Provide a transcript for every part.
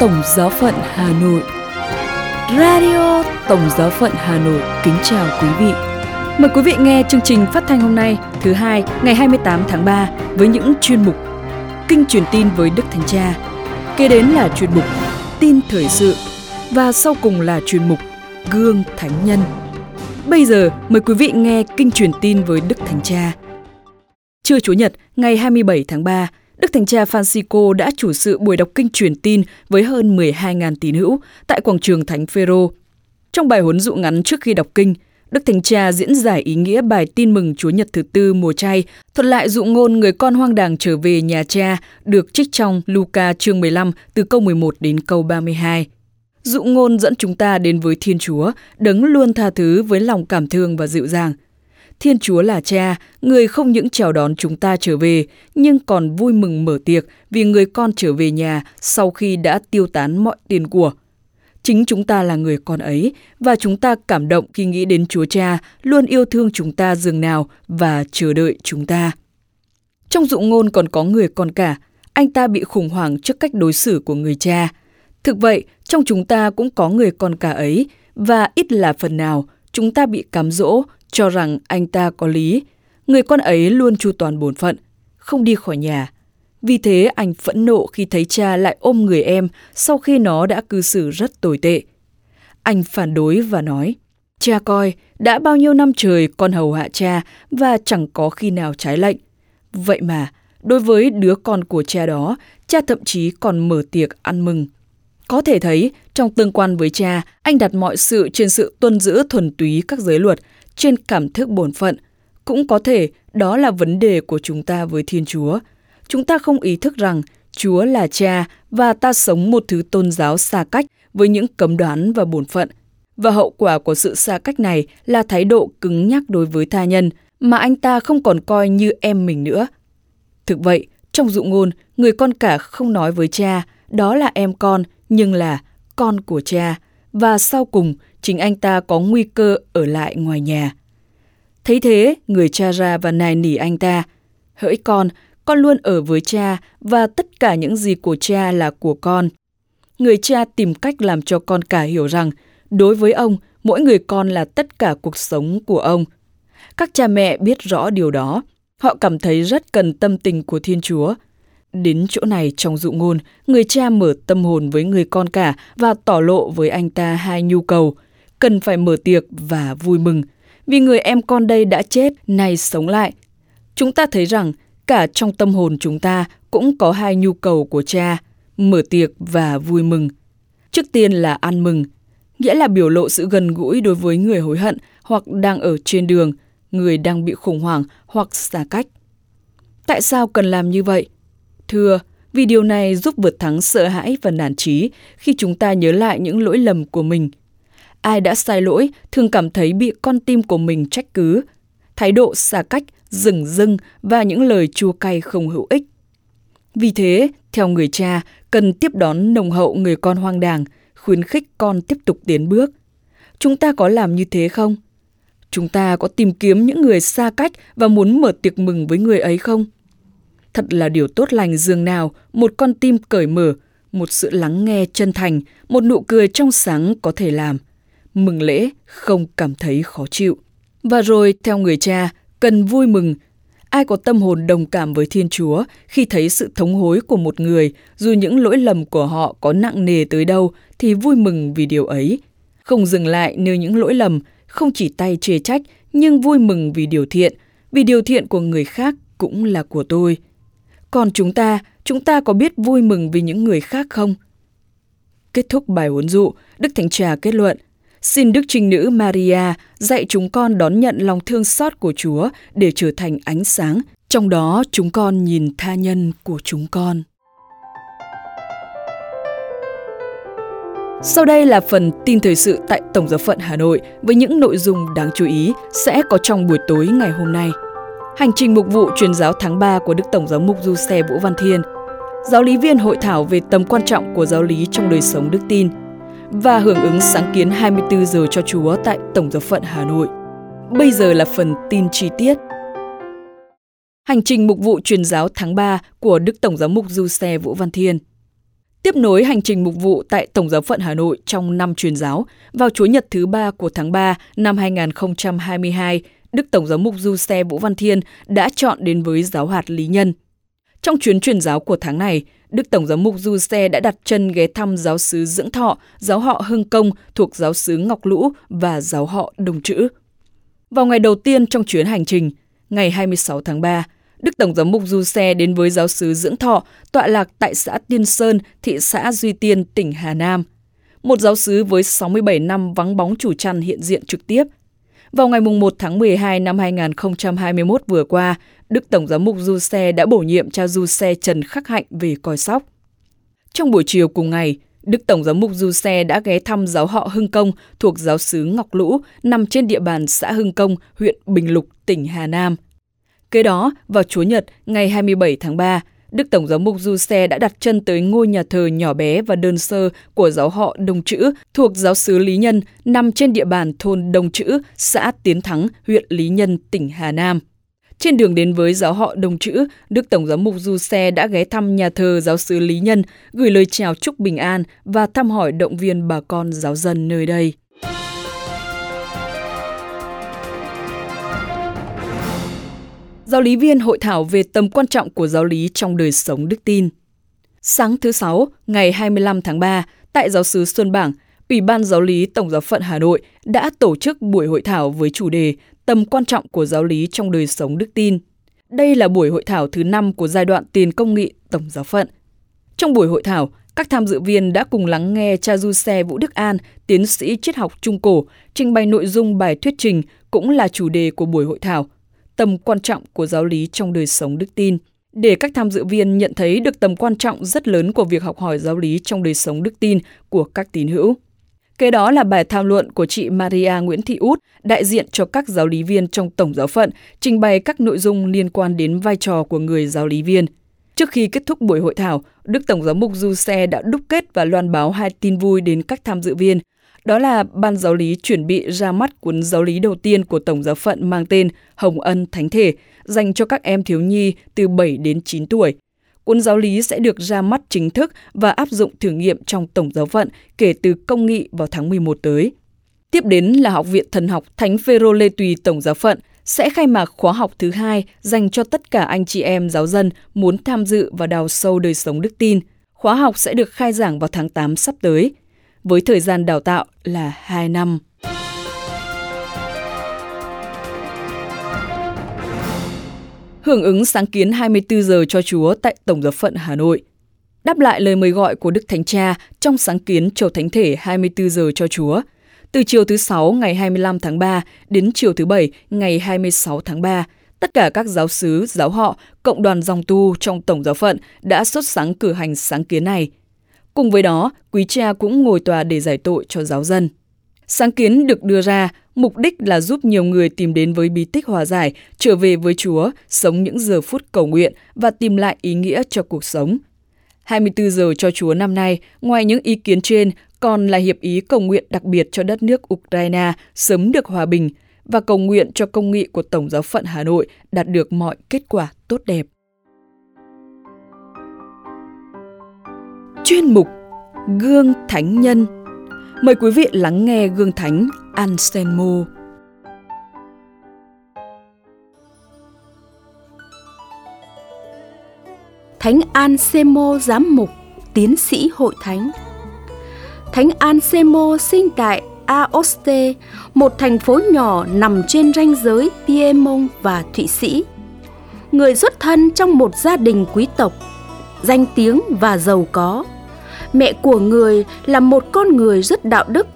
Tổng Giáo phận Hà Nội Radio Tổng Giáo phận Hà Nội kính chào quý vị. Mời quý vị nghe chương trình phát thanh hôm nay thứ hai ngày 28 tháng 3 với những chuyên mục Kinh truyền tin với Đức Thánh Cha. Kế đến là chuyên mục Tin thời sự và sau cùng là chuyên mục Gương Thánh Nhân. Bây giờ mời quý vị nghe Kinh truyền tin với Đức Thánh Cha. Trưa Chủ nhật ngày 27 tháng 3, Đức Thánh Cha Francisco đã chủ sự buổi đọc kinh truyền tin với hơn 12.000 tín hữu tại quảng trường Thánh Phêrô. Trong bài huấn dụ ngắn trước khi đọc kinh, Đức Thánh Cha diễn giải ý nghĩa bài tin mừng Chúa Nhật thứ tư mùa chay, thuật lại dụ ngôn người con hoang đàng trở về nhà cha được trích trong Luca chương 15 từ câu 11 đến câu 32. Dụ ngôn dẫn chúng ta đến với Thiên Chúa, đấng luôn tha thứ với lòng cảm thương và dịu dàng. Thiên Chúa là cha, người không những chào đón chúng ta trở về, nhưng còn vui mừng mở tiệc vì người con trở về nhà sau khi đã tiêu tán mọi tiền của. Chính chúng ta là người con ấy và chúng ta cảm động khi nghĩ đến Chúa Cha luôn yêu thương chúng ta dường nào và chờ đợi chúng ta. Trong dụ ngôn còn có người con cả, anh ta bị khủng hoảng trước cách đối xử của người cha. Thực vậy, trong chúng ta cũng có người con cả ấy và ít là phần nào chúng ta bị cám dỗ cho rằng anh ta có lý. Người con ấy luôn chu toàn bổn phận, không đi khỏi nhà. Vì thế anh phẫn nộ khi thấy cha lại ôm người em sau khi nó đã cư xử rất tồi tệ. Anh phản đối và nói, cha coi, đã bao nhiêu năm trời con hầu hạ cha và chẳng có khi nào trái lệnh. Vậy mà, đối với đứa con của cha đó, cha thậm chí còn mở tiệc ăn mừng. Có thể thấy, trong tương quan với cha, anh đặt mọi sự trên sự tuân giữ thuần túy các giới luật, trên cảm thức bổn phận. Cũng có thể đó là vấn đề của chúng ta với Thiên Chúa. Chúng ta không ý thức rằng Chúa là cha và ta sống một thứ tôn giáo xa cách với những cấm đoán và bổn phận. Và hậu quả của sự xa cách này là thái độ cứng nhắc đối với tha nhân mà anh ta không còn coi như em mình nữa. Thực vậy, trong dụ ngôn, người con cả không nói với cha, đó là em con, nhưng là con của cha. Và sau cùng, chính anh ta có nguy cơ ở lại ngoài nhà. Thấy thế, người cha ra và nài nỉ anh ta. Hỡi con, con luôn ở với cha và tất cả những gì của cha là của con. Người cha tìm cách làm cho con cả hiểu rằng, đối với ông, mỗi người con là tất cả cuộc sống của ông. Các cha mẹ biết rõ điều đó. Họ cảm thấy rất cần tâm tình của Thiên Chúa. Đến chỗ này trong dụ ngôn, người cha mở tâm hồn với người con cả và tỏ lộ với anh ta hai nhu cầu, cần phải mở tiệc và vui mừng, vì người em con đây đã chết, nay sống lại. Chúng ta thấy rằng cả trong tâm hồn chúng ta cũng có hai nhu cầu của cha, mở tiệc và vui mừng. Trước tiên là ăn mừng, nghĩa là biểu lộ sự gần gũi đối với người hối hận hoặc đang ở trên đường, người đang bị khủng hoảng hoặc xa cách. Tại sao cần làm như vậy? Thưa, vì điều này giúp vượt thắng sợ hãi và nản trí khi chúng ta nhớ lại những lỗi lầm của mình. Ai đã sai lỗi thường cảm thấy bị con tim của mình trách cứ, thái độ xa cách, rừng rưng và những lời chua cay không hữu ích. Vì thế, theo người cha, cần tiếp đón nồng hậu người con hoang đàng, khuyến khích con tiếp tục tiến bước. Chúng ta có làm như thế không? Chúng ta có tìm kiếm những người xa cách và muốn mở tiệc mừng với người ấy không? Thật là điều tốt lành dường nào một con tim cởi mở, một sự lắng nghe chân thành, một nụ cười trong sáng có thể làm. Mừng lễ không cảm thấy khó chịu. Và rồi, theo người cha, cần vui mừng. Ai có tâm hồn đồng cảm với Thiên Chúa khi thấy sự thống hối của một người, dù những lỗi lầm của họ có nặng nề tới đâu, thì vui mừng vì điều ấy. Không dừng lại nơi những lỗi lầm, không chỉ tay chê trách, nhưng vui mừng vì điều thiện, vì điều thiện của người khác cũng là của tôi. Còn chúng ta, chúng ta có biết vui mừng vì những người khác không? Kết thúc bài huấn dụ, Đức Thánh Cha kết luận, xin Đức Trinh Nữ Maria dạy chúng con đón nhận lòng thương xót của Chúa để trở thành ánh sáng, trong đó chúng con nhìn tha nhân của chúng con. Sau đây là phần tin thời sự tại Tổng giáo phận Hà Nội với những nội dung đáng chú ý sẽ có trong buổi tối ngày hôm nay. Hành trình mục vụ truyền giáo tháng 3 của Đức Tổng giám mục Du Xe Vũ Văn Thiên, giáo lý viên hội thảo về tầm quan trọng của giáo lý trong đời sống đức tin và hưởng ứng sáng kiến 24 giờ cho Chúa tại Tổng giáo phận Hà Nội. Bây giờ là phần tin chi tiết. Hành trình mục vụ truyền giáo tháng 3 của Đức Tổng giám mục Du Xe Vũ Văn Thiên Tiếp nối hành trình mục vụ tại Tổng giáo phận Hà Nội trong năm truyền giáo, vào Chúa Nhật thứ ba của tháng 3 năm 2022, Đức Tổng giám mục Du Xe Vũ Văn Thiên đã chọn đến với giáo hạt Lý Nhân. Trong chuyến truyền giáo của tháng này, Đức Tổng giám mục Du Xe đã đặt chân ghé thăm giáo sứ Dưỡng Thọ, giáo họ Hưng Công thuộc giáo sứ Ngọc Lũ và giáo họ Đồng Chữ. Vào ngày đầu tiên trong chuyến hành trình, ngày 26 tháng 3, Đức Tổng giám mục Du Xe đến với giáo sứ Dưỡng Thọ, tọa lạc tại xã Tiên Sơn, thị xã Duy Tiên, tỉnh Hà Nam. Một giáo sứ với 67 năm vắng bóng chủ trăn hiện diện trực tiếp. Vào ngày 1 tháng 12 năm 2021 vừa qua, Đức Tổng giám mục Du Xe đã bổ nhiệm cha Du Xe Trần Khắc Hạnh về coi sóc. Trong buổi chiều cùng ngày, Đức Tổng giám mục Du Xe đã ghé thăm giáo họ Hưng Công thuộc giáo xứ Ngọc Lũ nằm trên địa bàn xã Hưng Công, huyện Bình Lục, tỉnh Hà Nam. Kế đó, vào Chúa Nhật ngày 27 tháng 3, Đức Tổng giám mục Du Xe đã đặt chân tới ngôi nhà thờ nhỏ bé và đơn sơ của giáo họ Đồng Chữ thuộc giáo xứ Lý Nhân nằm trên địa bàn thôn Đồng Chữ, xã Tiến Thắng, huyện Lý Nhân, tỉnh Hà Nam. Trên đường đến với giáo họ Đồng Chữ, Đức Tổng giám mục Du Xe đã ghé thăm nhà thờ giáo sứ Lý Nhân, gửi lời chào chúc bình an và thăm hỏi động viên bà con giáo dân nơi đây. Giáo lý viên hội thảo về tầm quan trọng của giáo lý trong đời sống đức tin. Sáng thứ Sáu, ngày 25 tháng 3, tại giáo sứ Xuân Bảng, Ủy ban Giáo lý Tổng giáo phận Hà Nội đã tổ chức buổi hội thảo với chủ đề Tầm quan trọng của giáo lý trong đời sống đức tin. Đây là buổi hội thảo thứ 5 của giai đoạn tiền công nghị Tổng giáo phận. Trong buổi hội thảo, các tham dự viên đã cùng lắng nghe cha du xe Vũ Đức An, tiến sĩ triết học Trung Cổ, trình bày nội dung bài thuyết trình cũng là chủ đề của buổi hội thảo, tầm quan trọng của giáo lý trong đời sống đức tin để các tham dự viên nhận thấy được tầm quan trọng rất lớn của việc học hỏi giáo lý trong đời sống đức tin của các tín hữu. Kế đó là bài tham luận của chị Maria Nguyễn Thị Út, đại diện cho các giáo lý viên trong Tổng giáo phận, trình bày các nội dung liên quan đến vai trò của người giáo lý viên. Trước khi kết thúc buổi hội thảo, Đức Tổng giám mục Du Xe đã đúc kết và loan báo hai tin vui đến các tham dự viên. Đó là Ban Giáo lý chuẩn bị ra mắt cuốn giáo lý đầu tiên của Tổng giáo phận mang tên Hồng Ân Thánh Thể, dành cho các em thiếu nhi từ 7 đến 9 tuổi cuốn giáo lý sẽ được ra mắt chính thức và áp dụng thử nghiệm trong Tổng giáo phận kể từ công nghị vào tháng 11 tới. Tiếp đến là Học viện Thần học Thánh Phêrô Lê Tùy Tổng giáo phận sẽ khai mạc khóa học thứ hai dành cho tất cả anh chị em giáo dân muốn tham dự và đào sâu đời sống đức tin. Khóa học sẽ được khai giảng vào tháng 8 sắp tới, với thời gian đào tạo là 2 năm. hưởng ứng sáng kiến 24 giờ cho Chúa tại Tổng giáo phận Hà Nội. Đáp lại lời mời gọi của Đức Thánh Cha trong sáng kiến Chầu Thánh Thể 24 giờ cho Chúa, từ chiều thứ Sáu ngày 25 tháng 3 đến chiều thứ Bảy ngày 26 tháng 3, tất cả các giáo sứ, giáo họ, cộng đoàn dòng tu trong Tổng giáo phận đã xuất sáng cử hành sáng kiến này. Cùng với đó, quý cha cũng ngồi tòa để giải tội cho giáo dân. Sáng kiến được đưa ra mục đích là giúp nhiều người tìm đến với bí tích hòa giải, trở về với Chúa, sống những giờ phút cầu nguyện và tìm lại ý nghĩa cho cuộc sống. 24 giờ cho Chúa năm nay, ngoài những ý kiến trên, còn là hiệp ý cầu nguyện đặc biệt cho đất nước Ukraine sớm được hòa bình và cầu nguyện cho công nghị của Tổng giáo phận Hà Nội đạt được mọi kết quả tốt đẹp. Chuyên mục Gương Thánh Nhân Mời quý vị lắng nghe gương thánh Anselmo. Thánh Anselmo giám mục, tiến sĩ hội thánh. Thánh Anselmo sinh tại Aoste, một thành phố nhỏ nằm trên ranh giới Piemont và Thụy Sĩ. Người xuất thân trong một gia đình quý tộc, danh tiếng và giàu có mẹ của người là một con người rất đạo đức,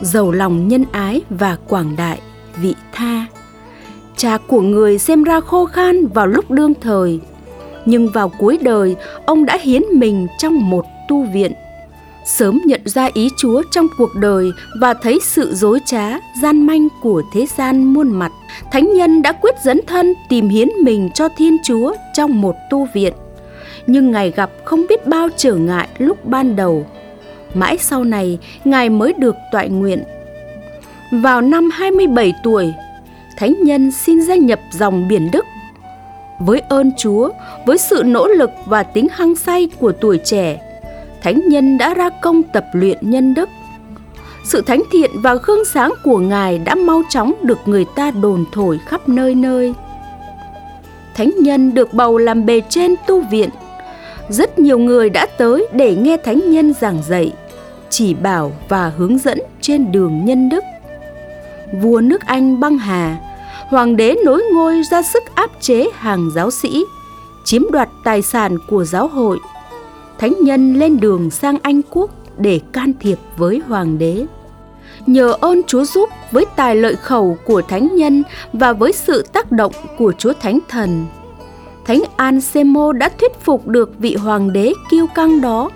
giàu lòng nhân ái và quảng đại vị tha. Cha của người xem ra khô khan vào lúc đương thời, nhưng vào cuối đời, ông đã hiến mình trong một tu viện. Sớm nhận ra ý chúa trong cuộc đời và thấy sự dối trá, gian manh của thế gian muôn mặt, thánh nhân đã quyết dấn thân tìm hiến mình cho thiên chúa trong một tu viện nhưng Ngài gặp không biết bao trở ngại lúc ban đầu. Mãi sau này, Ngài mới được toại nguyện. Vào năm 27 tuổi, Thánh Nhân xin gia nhập dòng biển Đức. Với ơn Chúa, với sự nỗ lực và tính hăng say của tuổi trẻ, thánh nhân đã ra công tập luyện nhân đức. Sự thánh thiện và gương sáng của Ngài đã mau chóng được người ta đồn thổi khắp nơi nơi. Thánh nhân được bầu làm bề trên tu viện. Rất nhiều người đã tới để nghe thánh nhân giảng dạy, chỉ bảo và hướng dẫn trên đường nhân đức. Vua nước Anh băng hà, hoàng đế nối ngôi ra sức áp chế hàng giáo sĩ, chiếm đoạt tài sản của giáo hội. Thánh nhân lên đường sang Anh quốc để can thiệp với hoàng đế. Nhờ ơn Chúa giúp với tài lợi khẩu của thánh nhân và với sự tác động của Chúa Thánh Thần, Thánh Ansemo đã thuyết phục được vị hoàng đế kiêu căng đó.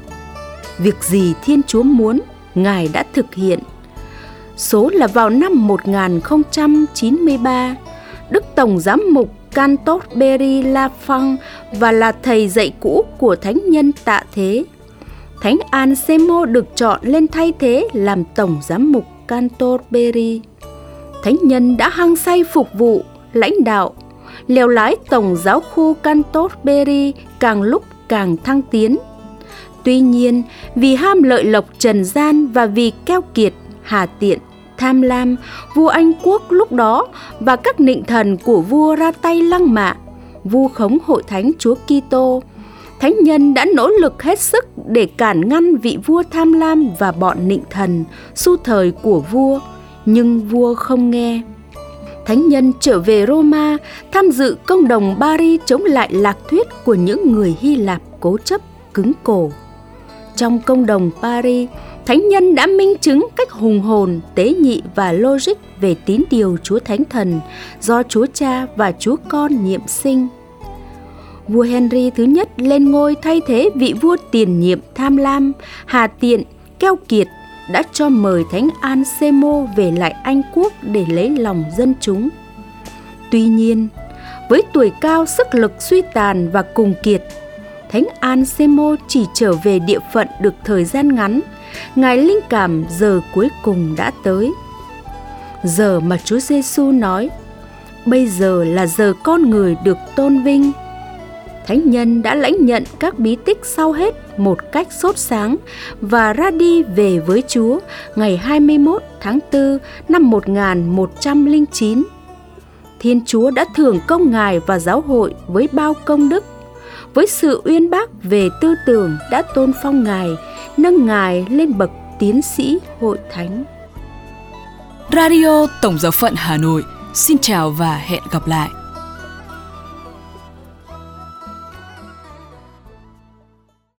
Việc gì Thiên Chúa muốn, Ngài đã thực hiện. Số là vào năm 1093, Đức Tổng Giám mục Canterbury La Phong và là thầy dạy cũ của thánh nhân tạ thế. Thánh Ansemo được chọn lên thay thế làm Tổng Giám mục Canterbury. Thánh nhân đã hăng say phục vụ, lãnh đạo, lèo lái Tổng giáo khu Canterbury càng lúc càng thăng tiến. Tuy nhiên, vì ham lợi lộc trần gian và vì keo kiệt, hà tiện, tham lam, vua Anh quốc lúc đó và các nịnh thần của vua ra tay lăng mạ, vu khống hội thánh Chúa Kitô. Thánh nhân đã nỗ lực hết sức để cản ngăn vị vua tham lam và bọn nịnh thần, su thời của vua, nhưng vua không nghe. Thánh nhân trở về Roma tham dự công đồng Paris chống lại lạc thuyết của những người Hy Lạp cố chấp, cứng cổ. Trong công đồng Paris, Thánh nhân đã minh chứng cách hùng hồn, tế nhị và logic về tín điều Chúa Thánh Thần do Chúa Cha và Chúa Con nhiệm sinh. Vua Henry thứ nhất lên ngôi thay thế vị vua tiền nhiệm tham lam, hà tiện, keo kiệt đã cho mời Thánh Ansemo về lại Anh quốc để lấy lòng dân chúng. Tuy nhiên, với tuổi cao sức lực suy tàn và cùng kiệt, Thánh Ansemo chỉ trở về địa phận được thời gian ngắn – Ngài linh cảm giờ cuối cùng đã tới. Giờ mà Chúa Giêsu nói, bây giờ là giờ con người được tôn vinh. Thánh nhân đã lãnh nhận các bí tích sau hết một cách sốt sáng và ra đi về với Chúa ngày 21 tháng 4 năm 1109. Thiên Chúa đã thưởng công Ngài và giáo hội với bao công đức. Với sự uyên bác về tư tưởng đã tôn phong Ngài, nâng ngài lên bậc tiến sĩ hội thánh. Radio Tổng giáo phận Hà Nội, xin chào và hẹn gặp lại.